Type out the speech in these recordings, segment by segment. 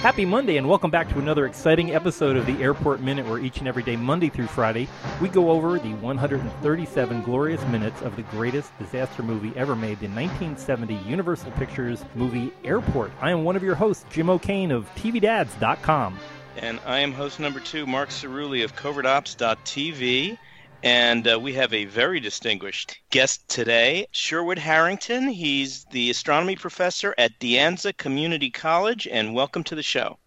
Happy Monday, and welcome back to another exciting episode of the Airport Minute, where each and every day, Monday through Friday, we go over the 137 glorious minutes of the greatest disaster movie ever made, the 1970 Universal Pictures movie Airport. I am one of your hosts, Jim O'Kane of TVDads.com. And I am host number two, Mark Cerulli of CovertOps.tv. And uh, we have a very distinguished guest today, Sherwood Harrington. He's the astronomy professor at De Anza Community College, and welcome to the show.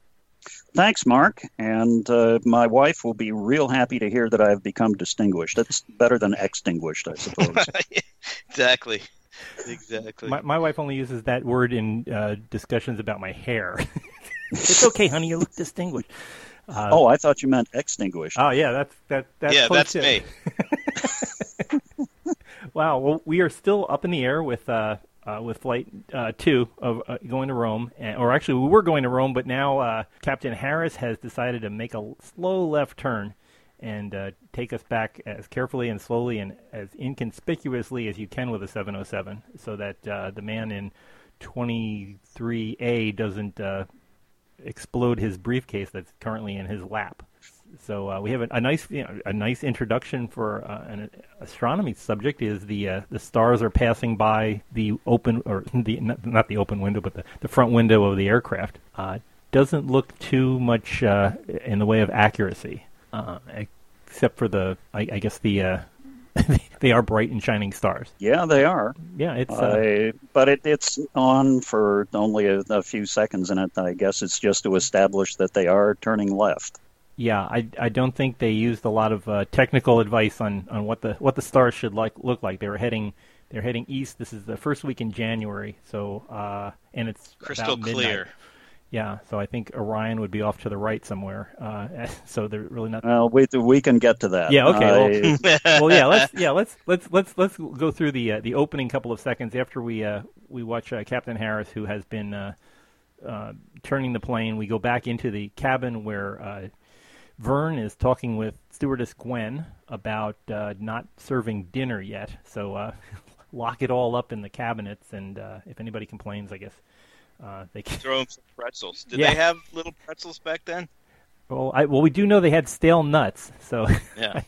Thanks, Mark. And uh, my wife will be real happy to hear that I've become distinguished. That's better than extinguished, I suppose. exactly. Exactly. My, my, wife only uses that word in uh, discussions about my hair. it's okay, honey. You look distinguished. Uh, oh, I thought you meant extinguished. Oh, yeah, that's that. That's yeah, that's me. wow. Well, we are still up in the air with uh, uh, with flight uh, two of uh, going to Rome, and, or actually we were going to Rome, but now uh, Captain Harris has decided to make a slow left turn and uh, take us back as carefully and slowly and as inconspicuously as you can with a 707, so that uh, the man in 23A doesn't uh, explode his briefcase that's currently in his lap. So uh, we have a, a, nice, you know, a nice introduction for uh, an astronomy subject. Is the uh, the stars are passing by the open or the not, the open window, but the, the front window of the aircraft. Uh, doesn't look too much uh, in the way of accuracy, uh, except for the I, I guess the they are bright and shining stars. Yeah, they are. Yeah, it's. Uh... Uh, but it, it's on for only a, a, few seconds, and it, I guess it's just to establish that they are turning left. Yeah, I, I don't think they used a lot of uh, technical advice on, on what the what the stars should like look like. They were heading they're heading east. This is the first week in January, so uh, and it's crystal clear. Yeah, so I think Orion would be off to the right somewhere. Uh, so they're really not. Well, we we can get to that. Yeah. Okay. Well, well yeah. Let's yeah let's let's let's let's go through the uh, the opening couple of seconds after we uh, we watch uh, Captain Harris, who has been uh, uh, turning the plane. We go back into the cabin where Vern is talking with stewardess Gwen about not serving dinner yet. So lock it all up in the cabinets, and if anybody complains, I guess uh, they can... throw them some pretzels. Did yeah. they have little pretzels back then? Well, I, well, we do know they had stale nuts. So yeah,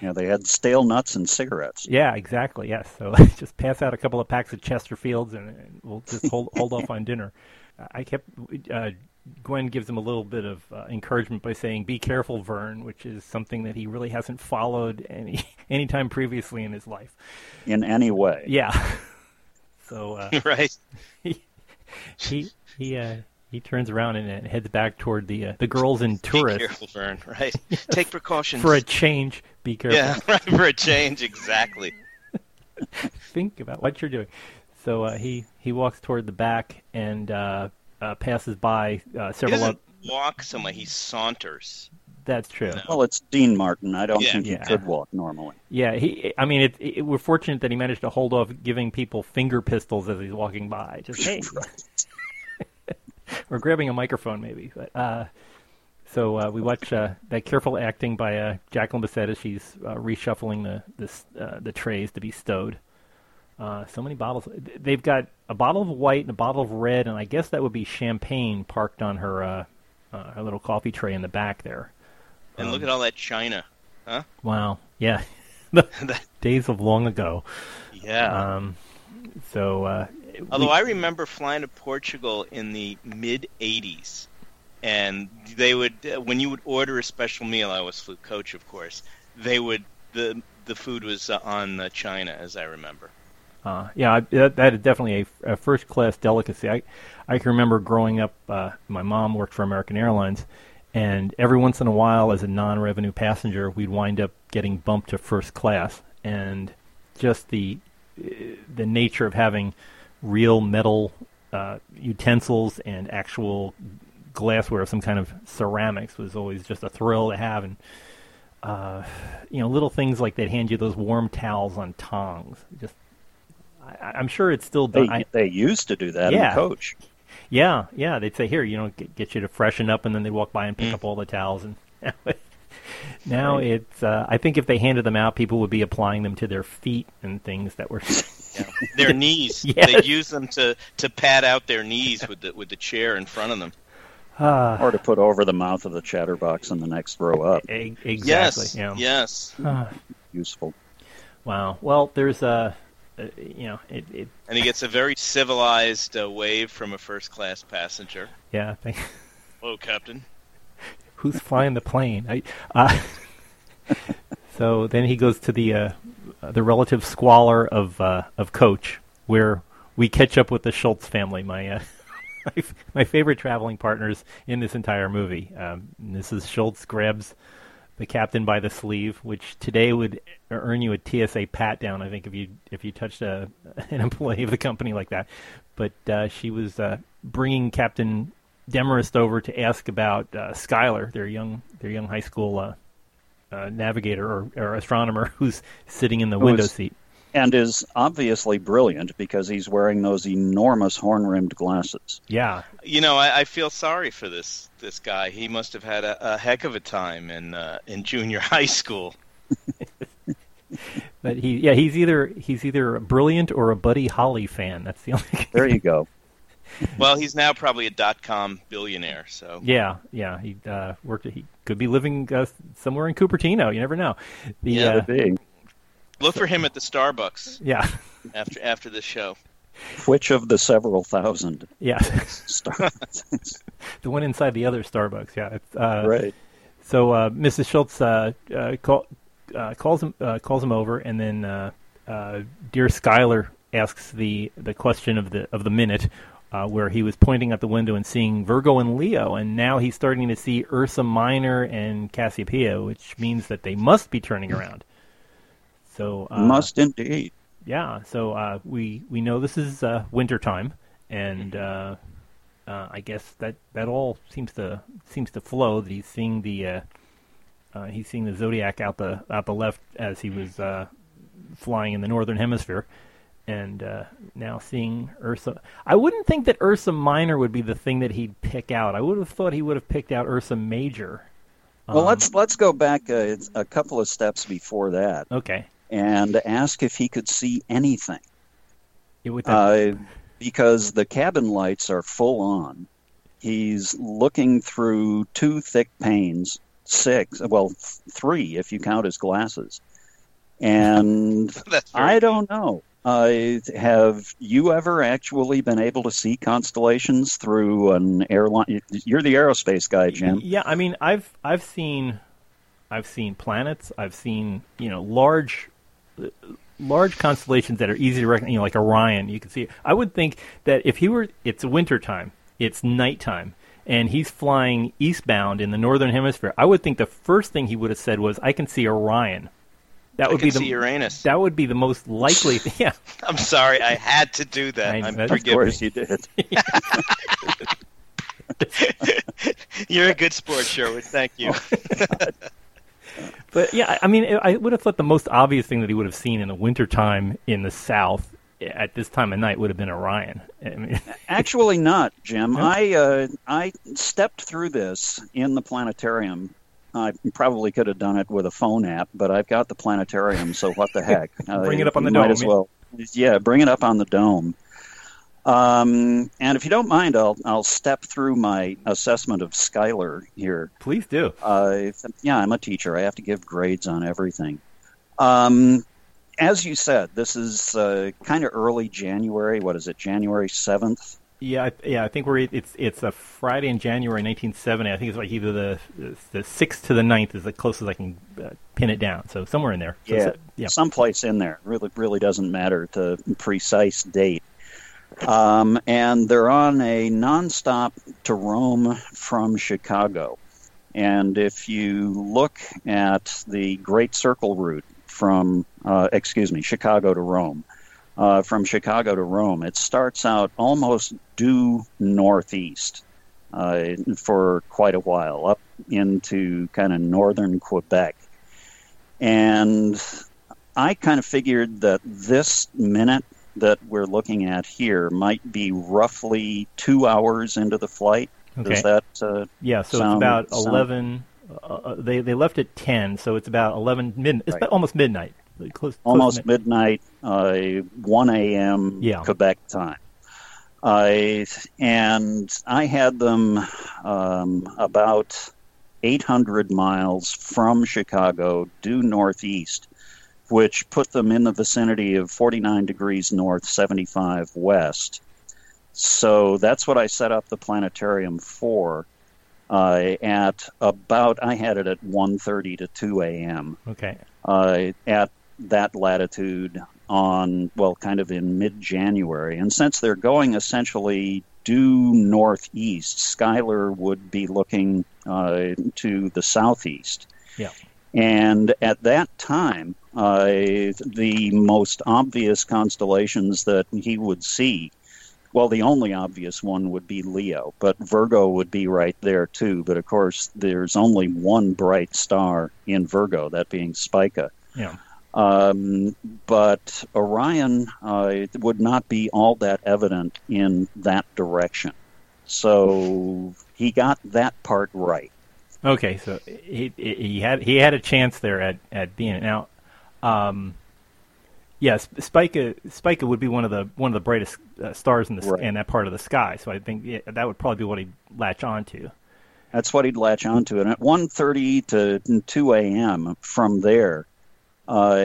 yeah, they had stale nuts and cigarettes. Yeah, exactly. Yes. So just pass out a couple of packs of Chesterfields, and, and we'll just hold hold off on dinner. I kept. Uh, Gwen gives him a little bit of uh, encouragement by saying, "Be careful, Vern," which is something that he really hasn't followed any any time previously in his life. In any way. Yeah. So uh, right. He, he he uh, he turns around and heads back toward the uh, the girls and tourists. Be careful, Vern. Right. Take precautions for a change. Be careful. Yeah, right, for a change, exactly. Think about what you're doing. So uh, he he walks toward the back and uh, uh, passes by uh, several. He doesn't walk somewhere. He saunters. That's true. No. Well, it's Dean Martin. I don't yeah. think he yeah. could walk normally. Yeah, he. I mean, it, it, we're fortunate that he managed to hold off giving people finger pistols as he's walking by. Just hey, or grabbing a microphone maybe. But uh, so uh, we watch uh, that careful acting by uh, Jacqueline Bisset as she's uh, reshuffling the the, uh, the trays to be stowed. Uh, so many bottles. They've got a bottle of white and a bottle of red, and I guess that would be champagne parked on her uh, uh, her little coffee tray in the back there. And um, look at all that china, huh? Wow. Yeah. the days of long ago. Yeah. Um, so. Uh, Although we, I remember flying to Portugal in the mid '80s, and they would uh, when you would order a special meal. I was flew coach, of course. They would the the food was uh, on the china, as I remember. Uh, yeah, that, that is definitely a, a first class delicacy. I I can remember growing up. Uh, my mom worked for American Airlines, and every once in a while, as a non-revenue passenger, we'd wind up getting bumped to first class, and just the the nature of having real metal uh, utensils and actual glassware of some kind of ceramics was always just a thrill to have, and uh, you know, little things like they'd hand you those warm towels on tongs. Just, I, am sure it's still. They, they used to do that yeah. in coach. Yeah, yeah. They'd say, "Here, you know, get, get you to freshen up," and then they'd walk by and pick mm. up all the towels. And now right. it's. Uh, I think if they handed them out, people would be applying them to their feet and things that were. yeah. Their knees. yes. They'd use them to to pad out their knees with the with the chair in front of them. Ah, or to put over the mouth of the chatterbox in the next row up. e- exactly. Yes. yeah. Yes. Ah, Useful. wow. Well, there's a, uh, you know, it, it And he gets a very civilized uh, wave from a first class passenger. yeah. I think, Hello, Captain. who's flying the plane? I, uh, so then he goes to the uh, the relative squalor of uh, of Coach, where we catch up with the Schultz family. My uh, my, my favorite traveling partners in this entire movie. Um, Mrs. Schultz grabs the captain by the sleeve, which today would earn you a TSA pat down. I think if you if you touched a, an employee of the company like that. But uh, she was uh, bringing Captain Demarest over to ask about uh, Skylar, their young their young high school uh, uh, navigator or, or astronomer who's sitting in the Who window seat. And is obviously brilliant because he's wearing those enormous horn rimmed glasses. Yeah, You know, I, I feel sorry for this this guy. He must have had a, a heck of a time in uh, in junior high school. but he yeah he's either he's either brilliant or a Buddy Holly fan. That's the only. There you go. Well, he's now probably a dot com billionaire. So Yeah, yeah. He uh, worked. He could be living uh, somewhere in Cupertino. You never know. The, Yeah. uh, Could be. Look for him at the Starbucks yeah, after after the show. Which of the several thousand yeah. stars? the one inside the other Starbucks. Yeah. It's, uh, right. So uh, Mrs. Schultz uh, uh, call, uh, calls him uh, calls him over, and then uh, uh, dear Schuyler asks the the question of the of the minute, uh, where he was pointing out the window and seeing Virgo and Leo, and now he's starting to see Ursa Minor and Cassiopeia, which means that they must be turning around. So uh, Must indeed. yeah, so uh, we we know this is uh, winter time, and uh, uh, I guess that, that all seems to seems to flow. That he's seeing the uh, uh, he's seeing the zodiac out the out the left as he was uh, flying in the northern hemisphere, and uh, now seeing Ursa. I wouldn't think that Ursa Minor would be the thing that he'd pick out. I would have thought he would have picked out Ursa Major. Well, Um, let's let's go back a, a couple of steps before that okay. And ask if he could see anything, It uh, because the cabin lights are full on. He's looking through two thick panes, six, well, th- three if you count his glasses, and I don't know. Uh, have you ever actually been able to see constellations through an airline? You're the aerospace guy, Jim. Yeah, I mean, I've I've seen, I've seen planets. I've seen you know large, large constellations that are easy to recognize. You know, like Orion. You can see. I would think that if he were, it's winter time, it's nighttime, and he's flying eastbound in the northern hemisphere. I would think the first thing he would have said was, "I can see Orion." That I would can be the see Uranus. that would be the most likely. yeah, I'm sorry, I had to do that. I- I'm that's- Of course me. you did. You're a good sport, Sherwood. Thank you. Oh, But yeah, I mean, I would have thought the most obvious thing that he would have seen in the wintertime in the South at this time of night would have been Orion. I mean, Actually, not, Jim. Yeah. I uh, I stepped through this in the planetarium. I probably could have done it with a phone app, but I've got the planetarium, so what the heck? Bring it Uh, up on the dome, As well. Yeah, bring it up on the dome. Um, and if you don't mind, I'll I'll step through my assessment of Skylar here. please do. Uh, yeah, I'm a teacher. I have to give grades on everything. Um, as you said, this is uh, kind of early January. What is it? January seventh. Yeah, I, yeah. I think we're it's it's a Friday in January 1970. I think it's like either the the sixth to the 9th is the closest I can uh, pin it down. So somewhere in there. So, Yeah, so- yeah. someplace in there. Really, really doesn't matter the precise date. Um, and they're on a nonstop to Rome from Chicago. And if you look at the Great Circle route from, uh, excuse me, Chicago to Rome, uh, from Chicago to Rome, it starts out almost due northeast uh, for quite a while, up into kind of northern Quebec. And I kind of figured that this minute that we're looking at here might be roughly two hours into the flight. Okay. Does that? Uh, yeah. So sound- it's about sound- 11. Uh, uh, they they left at 10, so it's about 11 mid. It's Right. about almost midnight. Close, close almost mid- midnight, uh, 1 a.m. Yeah. Quebec time. I and I had them um, about 800 miles from Chicago due northeast, which put them in the vicinity of 49 degrees north, 75 west. So that's what I set up the planetarium for. Uh, at about, I had it at 1:30 to 2 a.m. Okay. Uh, at that latitude on well, kind of in mid-January, and since they're going essentially due northeast, Schuyler would be looking uh, to the southeast. Yeah. And at that time, uh, the most obvious constellations that he would see, well, the only obvious one would be Leo, but Virgo would be right there too. But of course, there's only one bright star in Virgo, that being Spica. Yeah. Um, but Orion uh, would not be all that evident in that direction. So he got that part right. Okay, so he he had he had a chance there at at being now. Um, yes, Spica Spica would be one of the one of the brightest uh, stars in the Right. in that part of the sky. So I think yeah, that would probably be what he'd latch on to. That's what he'd latch onto. And at 1.30 to 2 a.m. from there, uh,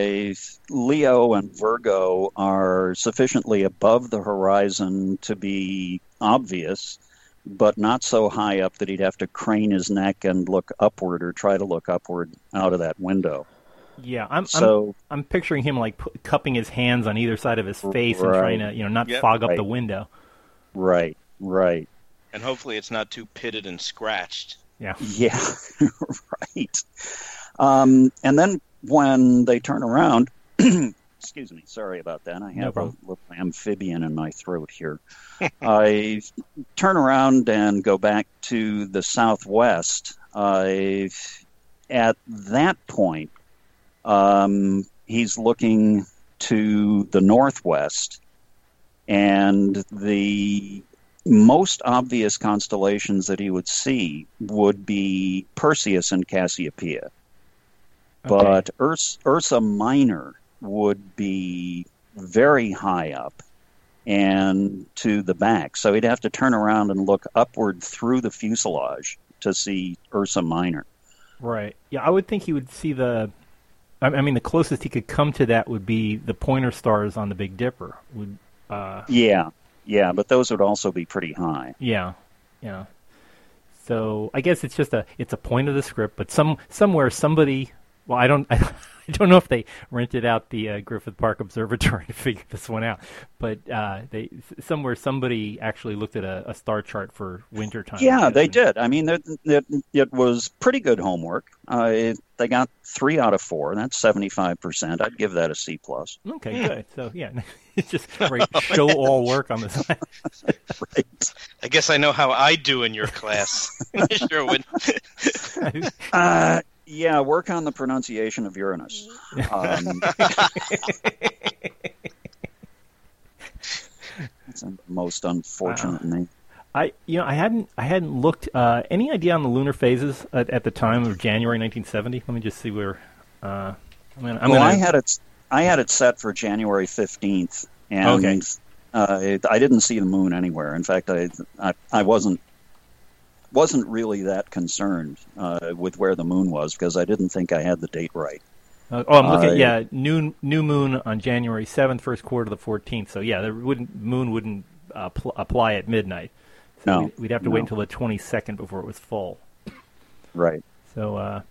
Leo and Virgo are sufficiently above the horizon to be obvious, but not so high up that he'd have to crane his neck and look upward or try to look upward out of that window. Yeah, I'm I'm, I'm picturing him like pu- cupping his hands on either side of his face and trying to you know not Yep. fog up Right. the window. right, right. And hopefully it's not too pitted and scratched. Yeah. Yeah, right. Um, and then when they turn around, excuse me, sorry about that. I No have a little amphibian in my throat here. I turn around and go back to the southwest. I, at that point, um, he's looking to the northwest, and the most obvious constellations that he would see would be Perseus and Cassiopeia. Okay. But Urs- Ursa Minor would be very high up and to the back. So he'd have to turn around and look upward through the fuselage to see Ursa Minor. Right. Yeah, I would think he would see the. I I mean, the closest he could come to that would be the pointer stars on the Big Dipper. Would. Uh, Yeah, yeah, but those would also be pretty high. yeah. Yeah. So I guess it's just a it's a point of the script, but some somewhere somebody. Well, I don't I, don't know if they rented out the uh, Griffith Park Observatory to figure this one out, but uh, they somewhere somebody actually looked at a, a star chart for winter time. Yeah, they And- did. I mean, it, it, it was pretty good homework. Uh, it, they got three out of four. That's seventy-five percent. I'd give that a C plus. Okay, good. So yeah, it's just great show all work on the side. Right. I guess I know how I do in your class, Sherwood. Uh, yeah, work on the pronunciation of Uranus. Um, that's the most unfortunate name. I you know I hadn't I hadn't looked. Uh, any idea on the lunar phases at, at the time of January 1970? Let me just see where. Uh, I'm gonna. I'm well, gonna I had it. I had it set for January fifteenth, and Okay. uh, it, I didn't see the moon anywhere. In fact, I I, I wasn't wasn't really that concerned uh, with where the moon was because I didn't think I had the date right. Uh, oh, I'm looking. I- yeah, new new moon on January 7th, first quarter of the 14th. So yeah, the wouldn't moon wouldn't uh, pl- apply at midnight. So No, we'd, we'd have to wait until the 22nd before it was full. Right. So uh,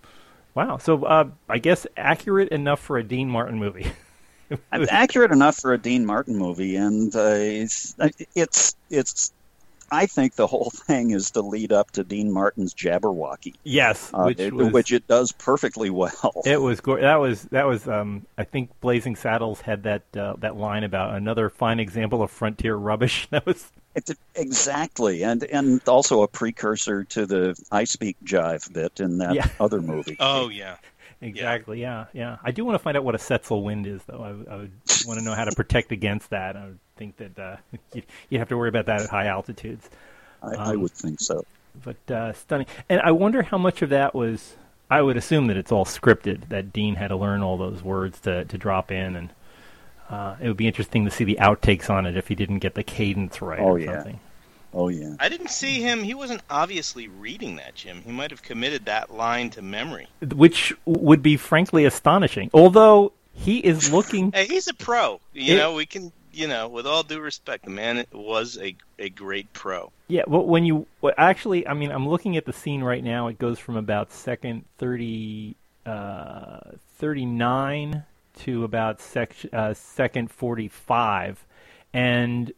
wow. So uh, I guess accurate enough for a Dean Martin movie. Accurate enough for a Dean Martin movie, and uh, it's it's it's. I think the whole thing is to lead up to Dean Martin's Jabberwocky, yes, uh, which it- was which it does perfectly well. It was go- that was that was um, I think Blazing Saddles had that uh, that line about another fine example of frontier rubbish. That was It- exactly, and and also a precursor to the I speak jive bit in that Yeah. other movie. Oh yeah. Exactly yeah yeah. I do want to find out what a Setzel wind is though. I, I would want to know how to protect against that. I would think that uh, you you have to worry about that at high altitudes. I, I um, would think so. But uh, stunning, and I wonder how much of that was. I would assume that it's all scripted. That Dean had to learn all those words to to drop in, and Uh, it would be interesting to see the outtakes on it if he didn't get the cadence right Oh, or yeah. something. Oh yeah. I didn't see him. He wasn't obviously reading that, Jim. He might have committed that line to memory. Which would be frankly astonishing. Although he is looking Hey, he's a pro. You It- know, we can. You know, with all due respect, the man was a a great pro. Yeah, well, when you well, actually, I mean, I'm looking at the scene right now. It goes from about second 30, uh, 39 to about sec, uh, second 45, and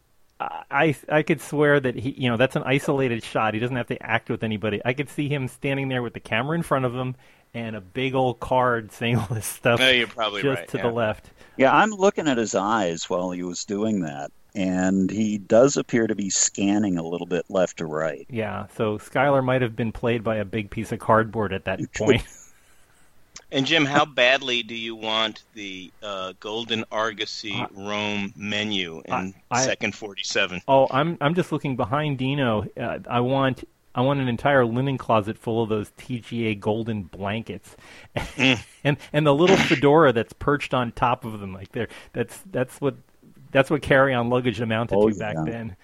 I I could swear that he, you know, that's an isolated shot. He doesn't have to act with anybody. I could see him standing there with the camera in front of him and a big old card saying all this stuff No, you're probably just right. to yeah. the left. Yeah, I'm looking at his eyes while he was doing that, and he does appear to be scanning a little bit left to right. Yeah, so Skylar might have been played by a big piece of cardboard at that point. And Jim, how badly do you want the uh, Golden Argosy I- Rome menu in I- I- second forty-seven? Oh, I'm I'm just looking behind Dino. Uh, I want I want an entire linen closet full of those TGA golden blankets, and and the little fedora that's perched on top of them. Like there, that's that's what that's what carry on luggage amounted Oh, to back yeah. then.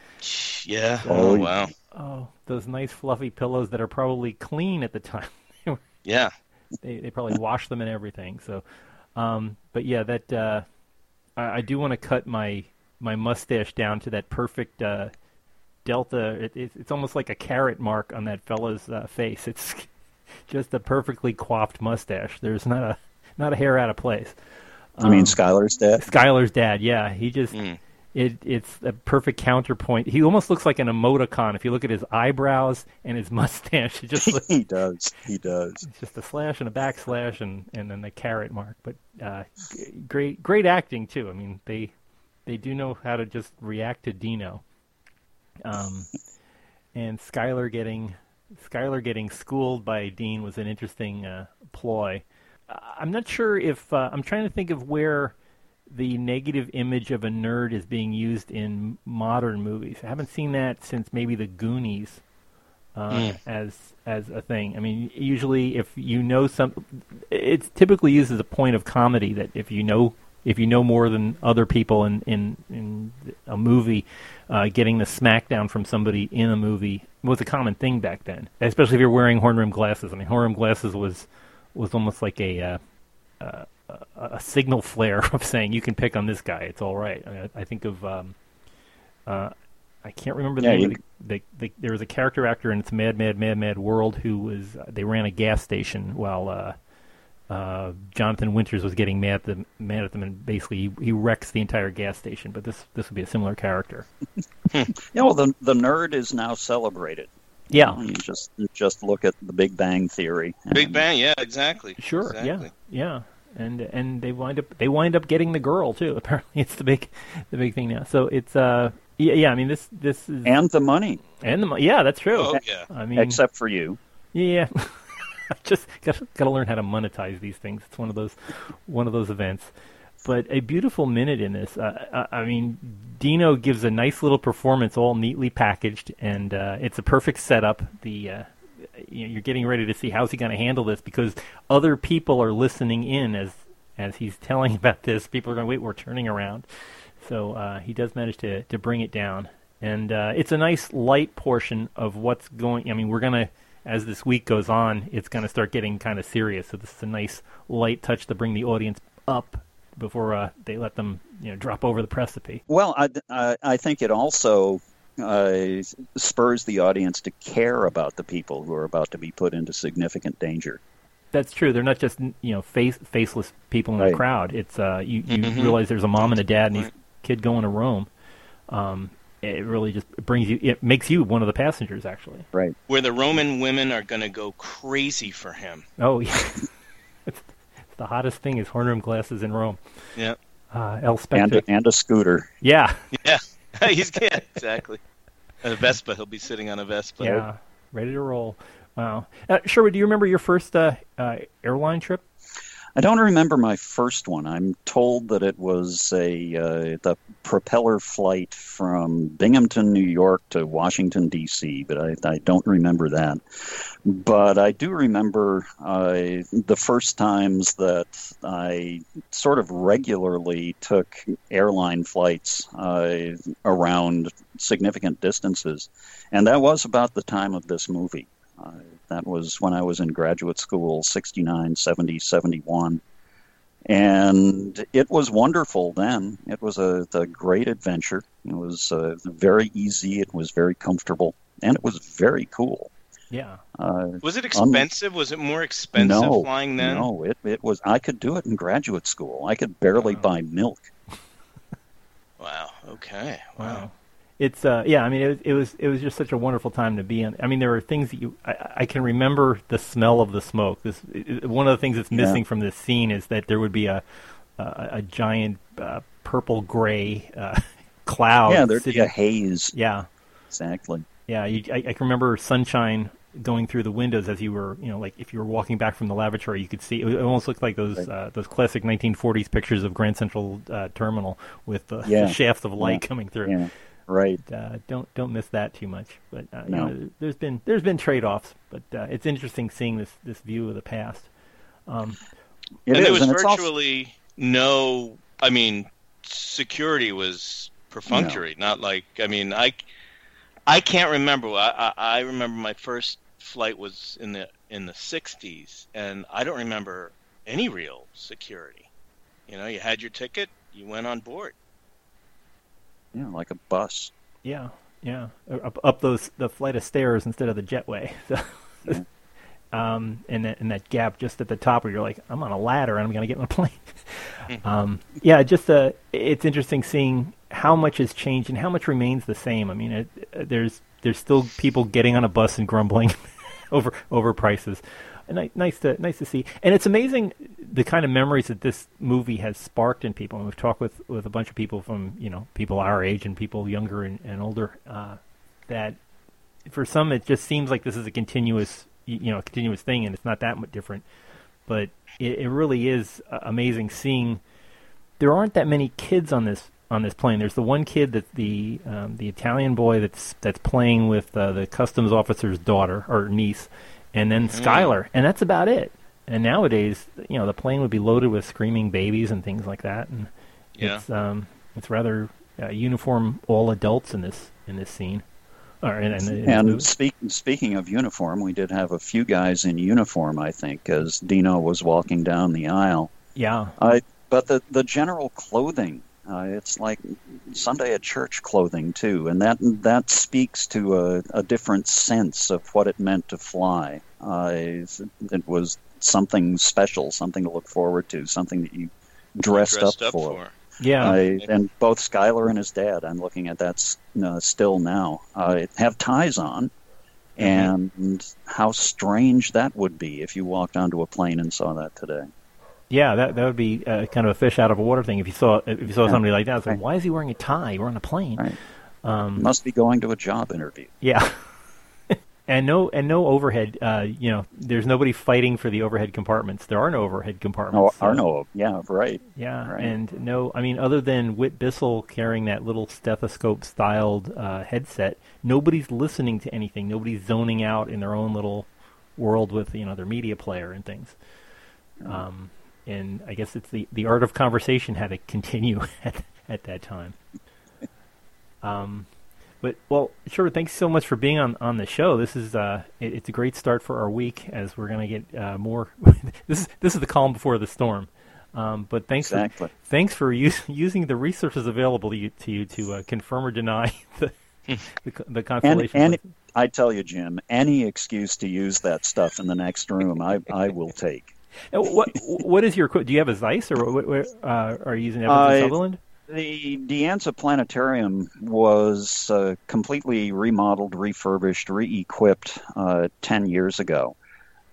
Yeah. Oh, Oh, wow. Oh, those nice fluffy pillows that are probably clean at the time. Yeah. They they probably wash them and everything. So, um, but yeah, that uh, I, I do want to cut my my mustache down to that perfect uh, delta. It, it, it's almost like a carrot mark on that fella's uh, face. It's just a perfectly coiffed mustache. There's not a not a hair out of place. I mean, Um, Skylar's dad. Skylar's dad, yeah, he just Mm. It it's a perfect counterpoint. He almost looks like an emoticon if you look at his eyebrows and his mustache. It just looks he does. He does. it's just a slash and a backslash and and then the carrot mark. But uh, g- great great acting too. I mean they they do know how to just react to Dino. Um, and Skylar getting Skylar getting schooled by Dean was an interesting uh, ploy. I'm not sure if uh, I'm trying to think of where the negative image of a nerd is being used in modern movies. I haven't seen that since maybe the Goonies uh, Mm. as as a thing. I mean, usually if you know some, it's typically used as a point of comedy that if you know if you know more than other people in in, in a movie, uh, getting the smackdown from somebody in a movie was a common thing back then. Especially if you're wearing horn rim glasses. I mean, horn rim glasses was was almost like a uh, uh, a, a signal flare of saying you can pick on this guy. It's all right. I, I, I think of um, uh, I can't remember the Yeah, name. you- Of the, the, the, there was a character actor in It's Mad, Mad, Mad, Mad World who was they ran a gas station while uh, uh, Jonathan Winters was getting mad at them, mad at them, and basically he, he wrecks the entire gas station. But this this would be a similar character. Yeah, well, the the nerd is now celebrated. Yeah, You just you just look at the Big Bang Theory. Big Bang. Yeah. Exactly. Sure. Exactly. Yeah. Yeah. And and they wind up they wind up getting the girl too. Apparently, it's the big the big thing now. So it's uh yeah yeah. I mean this this is and the money, and the mo- yeah that's true. Oh yeah. I mean except for you. yeah. I just got got to learn how to monetize these things. It's one of those one of those events. But a beautiful minute in this. Uh, I I mean, Dino gives a nice little performance, all neatly packaged, and uh, it's a perfect setup. The uh, you know, you're getting ready to see how's he going to handle this because other people are listening in as as he's telling about this. People are going, wait, we're turning around. So uh, he does manage to to bring it down, and uh, it's a nice light portion of what's going. I mean, we're gonna as this week goes on, it's going to start getting kind of serious. So this is a nice light touch to bring the audience up before uh, they let them you know drop over the precipice. Well, I, I think it also uh, spurs the audience to care about the people who are about to be put into significant danger. That's true. They're not just you know face faceless people in Right. the crowd. It's uh, you, you Mhm. realize there's a mom and a dad and Right. these kid going to Rome. Um, it really just brings you. It makes you one of the passengers, actually. Right. Where the Roman women are going to go crazy for him. Oh yeah, it's, the hottest thing is horn rim glasses in Rome. Yeah. Uh, El And Spectre. a, and a scooter. yeah, Yeah. He's yeah, exactly. A Vespa. He'll be sitting on a Vespa. yeah, ready to roll. Wow. Uh, Sherwood, do you remember your first uh, uh, airline trip? I don't remember my first one. I'm told that it was a uh, the propeller flight from Binghamton, New York to Washington D.C., but I, I don't remember that. But I do remember uh, the first times that I sort of regularly took airline flights uh, around significant distances, and that was about the time of this movie. That was when I was in graduate school, 69, 70, 71. And it was wonderful then. It was a, a great adventure. It was uh, very easy. It was very comfortable. And it was very cool. Yeah. Uh, was it expensive? Um, was it more expensive no, flying then? No, it, it was. I could do it in graduate school. I could barely wow. buy milk. wow. Okay. Wow. wow it's uh, yeah. I mean, it was it was it was just such a wonderful time to be in. I mean, there were things that you I, I can remember the smell of the smoke. This it, one of the things that's missing yeah. from this scene is that there would be a a, a giant uh, purple gray uh, cloud. Yeah, there'd sitting. be a haze. Yeah, exactly. Yeah, you, I, I can remember sunshine going through the windows as you were, you know, like if you were walking back from the lavatory, you could see. It almost looked like those right. uh, those classic 1940s pictures of Grand Central uh, Terminal with the, yeah. the shafts of light yeah. coming through. Yeah. Right. Uh, don't don't miss that too much. But uh, no. you know, there's been there's been trade offs, but uh, it's interesting seeing this this view of the past. Um, and is, there was and virtually also... no. I mean, security was perfunctory. No. Not like I mean, I I can't remember. I, I I remember my first flight was in the in the '60s, and I don't remember any real security. You know, you had your ticket, you went on board yeah, like a bus. Yeah, yeah, up, up those the flight of stairs instead of the jetway. So, yeah. um, and that and that gap just at the top where you're like, I'm on a ladder and I'm gonna get on a plane. Mm-hmm. um, yeah, just uh, it's interesting seeing how much has changed and how much remains the same. I mean, it, uh, there's there's still people getting on a bus and grumbling over over prices nice to nice to see. And it's amazing the kind of memories that this movie has sparked in people. And we've talked with, with a bunch of people from you know people our age and people younger and, and older. Uh, that for some it just seems like this is a continuous you know continuous thing, and it's not that much different. But it, it really is amazing seeing. There aren't that many kids on this on this plane. There's the one kid that the um, the Italian boy that's that's playing with uh, the customs officer's daughter or niece, and then mm. Skylar, and that's about it. And nowadays, you know, the plane would be loaded with screaming babies and things like that, and yeah. it's um, it's rather uh, uniform all adults in this in this scene. Or in, in, in and speak, speaking of uniform, we did have a few guys in uniform, I think, as Dino was walking down the aisle. Yeah. I, but the, the general clothing uh, it's like Sunday at church clothing too, and that that speaks to a, a different sense of what it meant to fly. Uh, it was something special, something to look forward to, something that you dressed, dressed up, up, for. for. Yeah, uh, and both Skylar and his dad, I'm looking at that uh, still now, uh, have ties on, mm-hmm. and how strange that would be if you walked onto a plane and saw that today. Yeah, that that would be uh, kind of a fish out of water thing. If you saw if you saw yeah. somebody like that, it's like, right. why is he wearing a tie? We're on a plane. Right. Um, Must be going to a job interview. Yeah. and no and no overhead. Uh, you know, there's nobody fighting for the overhead compartments. There are no overhead compartments. No, are no. Yeah, right. Yeah, right. and no. I mean, other than Whit Bissell carrying that little stethoscope-styled uh, headset, nobody's listening to anything. Nobody's zoning out in their own little world with you know their media player and things. Um, and I guess it's the the art of conversation had to continue at at that time. Um, but well, sure. Thanks so much for being on on the show. This is uh, it, it's a great start for our week as we're going to get uh, more. this is this is the calm before the storm. Um, but thanks exactly. for thanks for use, using the resources available to you to, you to uh, confirm or deny the the, the constellation. And, and I tell you, Jim, any excuse to use that stuff in the next room, I I will take. what what is your? Do you have a Zeiss or what, what uh, are you using Evans uh, Sutherland? The De Anza Planetarium was uh, completely remodeled, refurbished, re-equipped uh, ten years ago.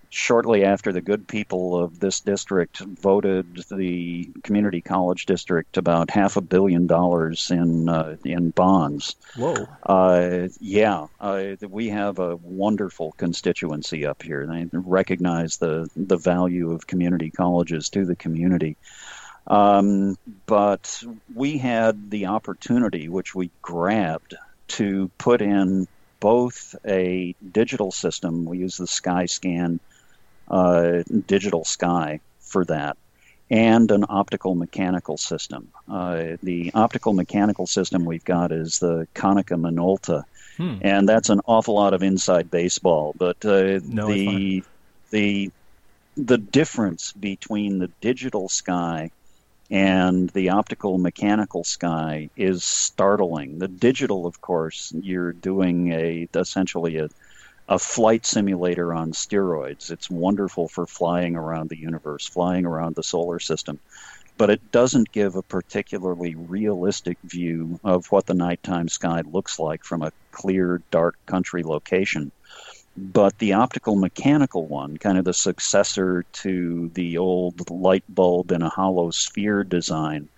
shortly after the good people of this district voted the community college district about half a billion dollars in uh, in bonds. Whoa! Uh, yeah, uh, we have a wonderful constituency up here. They recognize the the value of community colleges to the community. Um, but we had the opportunity, which we grabbed, to put in both a digital system. We use the Sky-Skan uh, digital sky for that, and an optical mechanical system. Uh, the optical mechanical system we've got is the Konica Minolta, hmm. and that's an awful lot of inside baseball. But uh, no, the the the difference between the digital sky and the optical mechanical sky is startling. The digital, of course, you're doing a essentially a a flight simulator on steroids. It's wonderful for flying around the universe, flying around the solar system, but it doesn't give a particularly realistic view of what the nighttime sky looks like from a clear, dark country location. But the optical mechanical one, kind of the successor to the old light bulb in a hollow sphere design,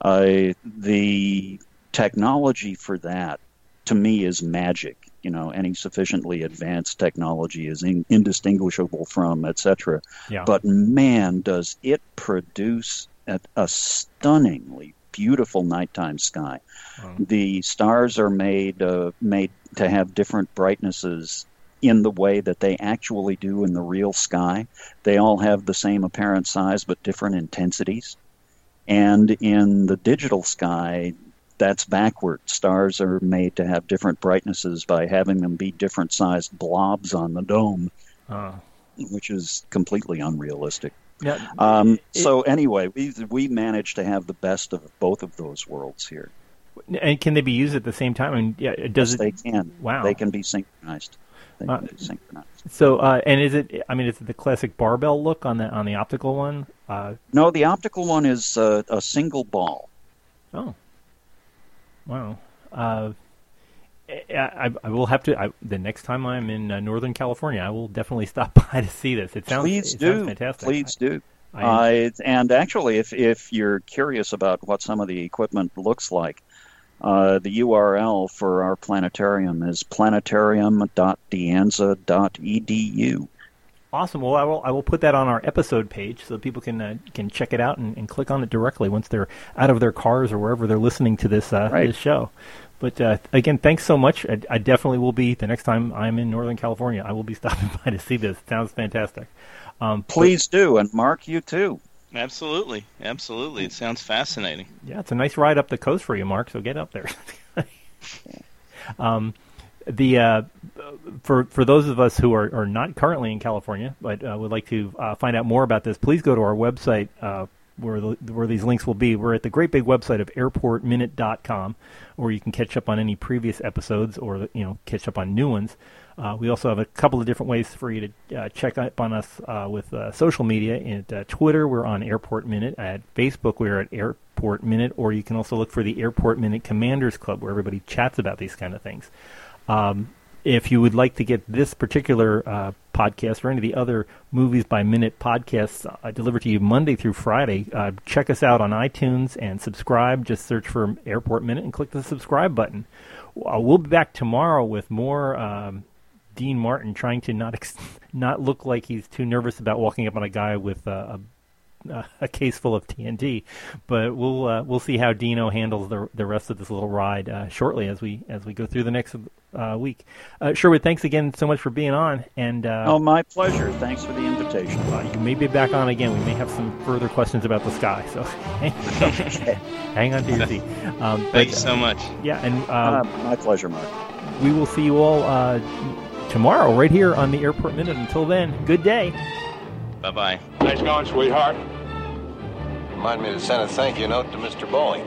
uh, the technology for that to me is magic. You know, any sufficiently advanced technology is in, indistinguishable from, etc. Yeah. But man, does it produce a, a stunningly beautiful nighttime sky. The stars are made uh, made to have different brightnesses in the way that they actually do in the real sky. They all have the same apparent size but different intensities. And in the digital sky, that's backward. Stars are made to have different brightnesses by having them be different sized blobs on the dome, uh. which is completely unrealistic. Yeah, um, it, so anyway, we we managed to have the best of both of those worlds here. And can they be used at the same time? I mean, yeah, does yes, it, they can. Wow, they can be synchronized. Uh, so, uh, and is it? I mean, is it the classic barbell look on the on the optical one? Uh, no, the optical one is uh, a single ball. Oh, wow. Uh, I, I, will have to. I, the next time I'm in uh, Northern California, I will definitely stop by to see this. It sounds. Please it do. Sounds fantastic. Please do. I, and actually, if if you're curious about what some of the equipment looks like, uh, the URL for our planetarium is planetarium.de.anza.edu. Awesome. Well, I will I will put that on our episode page so people can uh, can check it out and, and, click on it directly once they're out of their cars or wherever they're listening to this uh, right. this show. But uh, again, thanks so much. I, I, definitely will be the next time I'm in Northern California. I will be stopping by to see this. It sounds fantastic. Um, Please but, do, and Mark, you too. Absolutely, absolutely. It sounds fascinating. Yeah, it's a nice ride up the coast for you, Mark. So get up there. um, the uh, for for those of us who are, are not currently in California but uh, would like to uh, find out more about this, please go to our website uh, where the, where these links will be. We're at the great big website of airportminute.com, where you can catch up on any previous episodes or you know catch up on new ones. Uh, we also have a couple of different ways for you to uh, check up on us uh, with uh, social media. At uh, Twitter, we're on Airport Minute. At Facebook, we're at Airport Minute, or you can also look for the Airport Minute Commanders Club, where everybody chats about these kind of things. Um, if you would like to get this particular uh, podcast or any of the other movies by minute podcasts delivered to you Monday through Friday, check us out on iTunes and subscribe. Just search for Airport Minute and click the subscribe button. we'll be back tomorrow with more. Um, Dean Martin trying to not ex- not look like he's too nervous about walking up on a guy with a, a, a case full of TNT. But we'll uh, we'll see how Dino handles the the rest of this little ride uh, shortly as we as we go through the next uh, week. Uh, Sherwood, thanks again so much for being on. And uh, oh, my pleasure. Thanks for the invitation. you may be back on again. We may have some further questions about the sky. So hang on to your seat. Um, Thank you so much. Yeah, and uh, my pleasure, Mark. We will see you all tomorrow right here on the Airport Minute. Until then, good day. Bye bye. Nice going, sweetheart. Remind me to send a thank you note to Mr. Boeing.